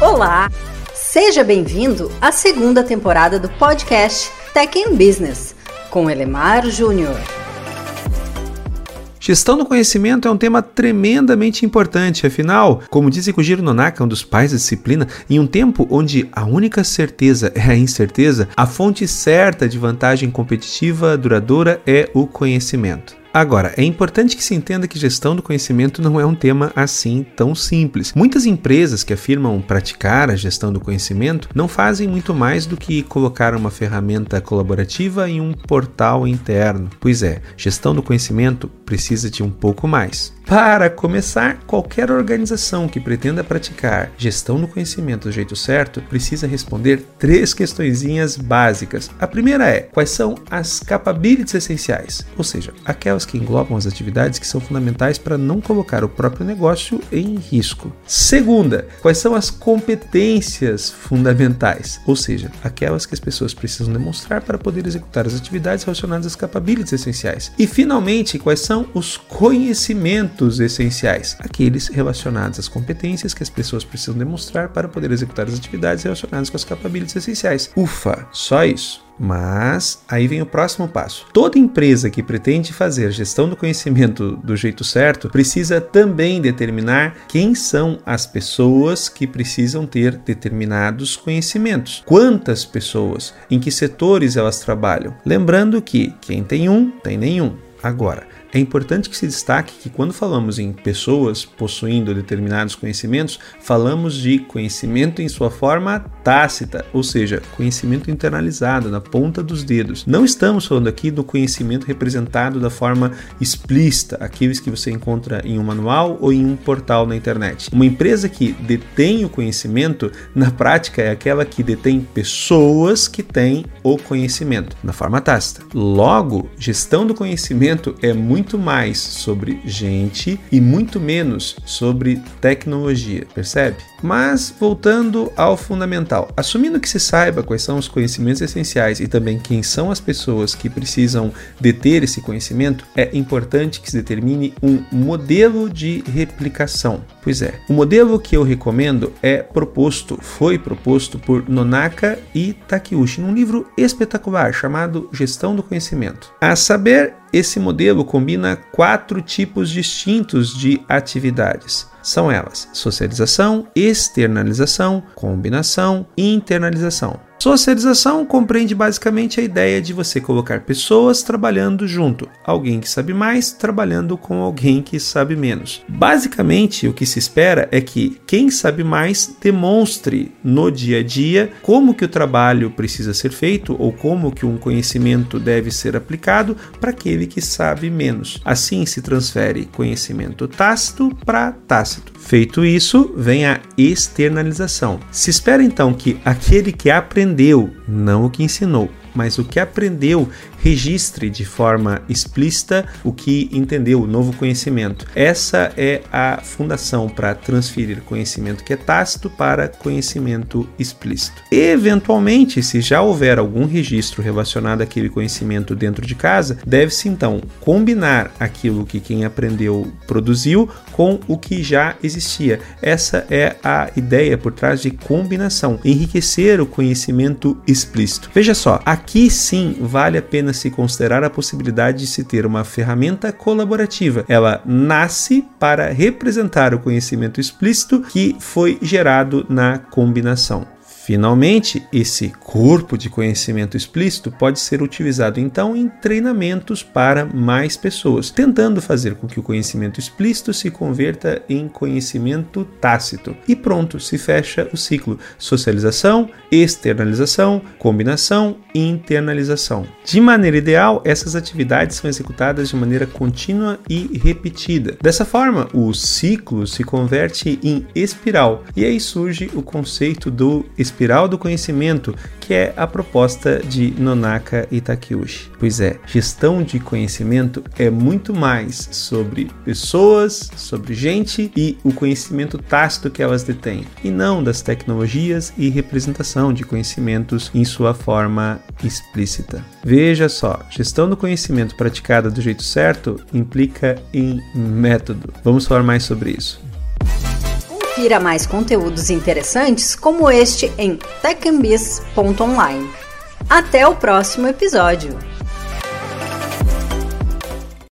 Olá! Seja bem-vindo à segunda temporada do podcast Tech in Business, com Elemar Júnior. Gestão do conhecimento é um tema tremendamente importante, afinal, como diz Kujiro Nonaka, um dos pais da disciplina, em um tempo onde a única certeza é a incerteza, a fonte certa de vantagem competitiva duradoura é o conhecimento. Agora, é importante que se entenda que gestão do conhecimento não é um tema assim tão simples. Muitas empresas que afirmam praticar a gestão do conhecimento não fazem muito mais do que colocar uma ferramenta colaborativa em um portal interno. Pois é, gestão do conhecimento precisa de um pouco mais. Para começar, qualquer organização que pretenda praticar gestão do conhecimento do jeito certo precisa responder três questõezinhas básicas. A primeira é: quais são as capabilities essenciais? Ou seja, aquelas que englobam as atividades que são fundamentais para não colocar o próprio negócio em risco. Segunda, quais são as competências fundamentais? Ou seja, aquelas que as pessoas precisam demonstrar para poder executar as atividades relacionadas às capabilities essenciais. E finalmente, quais são os conhecimentos essenciais, aqueles relacionados às competências que as pessoas precisam demonstrar para poder executar as atividades relacionadas com as capabilities essenciais. Ufa, só isso. Mas aí vem o próximo passo. Toda empresa que pretende fazer gestão do conhecimento do jeito certo precisa também determinar quem são as pessoas que precisam ter determinados conhecimentos. Quantas pessoas, em que setores elas trabalham. Lembrando que quem tem um, tem nenhum. Agora, é importante que se destaque que quando falamos em pessoas possuindo determinados conhecimentos, falamos de conhecimento em sua forma tácita, ou seja, conhecimento internalizado na ponta dos dedos. Não estamos falando aqui do conhecimento representado da forma explícita, aqueles que você encontra em um manual ou em um portal na internet. Uma empresa que detém o conhecimento, na prática, é aquela que detém pessoas que têm o conhecimento, na forma tácita. Logo, gestão do conhecimento é muito muito mais sobre gente e muito menos sobre tecnologia, percebe? Mas voltando ao fundamental, assumindo que se saiba quais são os conhecimentos essenciais e também quem são as pessoas que precisam deter esse conhecimento, é importante que se determine um modelo de replicação. Pois é, o modelo que eu recomendo é proposto, foi proposto por Nonaka e Takeuchi num livro espetacular chamado Gestão do Conhecimento. A saber, esse modelo combina quatro tipos distintos de atividades. São elas: socialização, externalização, combinação e internalização. Socialização compreende basicamente a ideia de você colocar pessoas trabalhando junto, alguém que sabe mais trabalhando com alguém que sabe menos. Basicamente, o que se espera é que quem sabe mais demonstre no dia a dia como que o trabalho precisa ser feito ou como que um conhecimento deve ser aplicado para aquele que sabe menos. Assim se transfere conhecimento tácito para tácito. Feito isso, vem a externalização. Se espera então que aquele que aprendeu, não o que ensinou, mas o que aprendeu registre de forma explícita o que entendeu, o novo conhecimento. Essa é a fundação para transferir conhecimento que é tácito para conhecimento explícito. Eventualmente, se já houver algum registro relacionado àquele conhecimento dentro de casa, deve-se então combinar aquilo que quem aprendeu produziu com o que já existia. Essa é a ideia por trás de combinação, enriquecer o conhecimento explícito. Veja só, aqui sim vale a pena se considerar a possibilidade de se ter uma ferramenta colaborativa. Ela nasce para representar o conhecimento explícito que foi gerado na combinação. Finalmente, esse corpo de conhecimento explícito pode ser utilizado então em treinamentos para mais pessoas, tentando fazer com que o conhecimento explícito se converta em conhecimento tácito. E pronto, se fecha o ciclo: socialização, externalização, combinação e internalização. De maneira ideal, essas atividades são executadas de maneira contínua e repetida. Dessa forma, o ciclo se converte em espiral e aí surge o conceito do espiral do conhecimento, que é a proposta de Nonaka e Takeuchi. Pois é, gestão de conhecimento é muito mais sobre pessoas, sobre gente e o conhecimento tácito que elas detêm, e não das tecnologias e representação de conhecimentos em sua forma explícita. Veja só, gestão do conhecimento praticada do jeito certo implica em método. Vamos falar mais sobre isso. Confira mais conteúdos interessantes como este em techandbiz.online. Até o próximo episódio!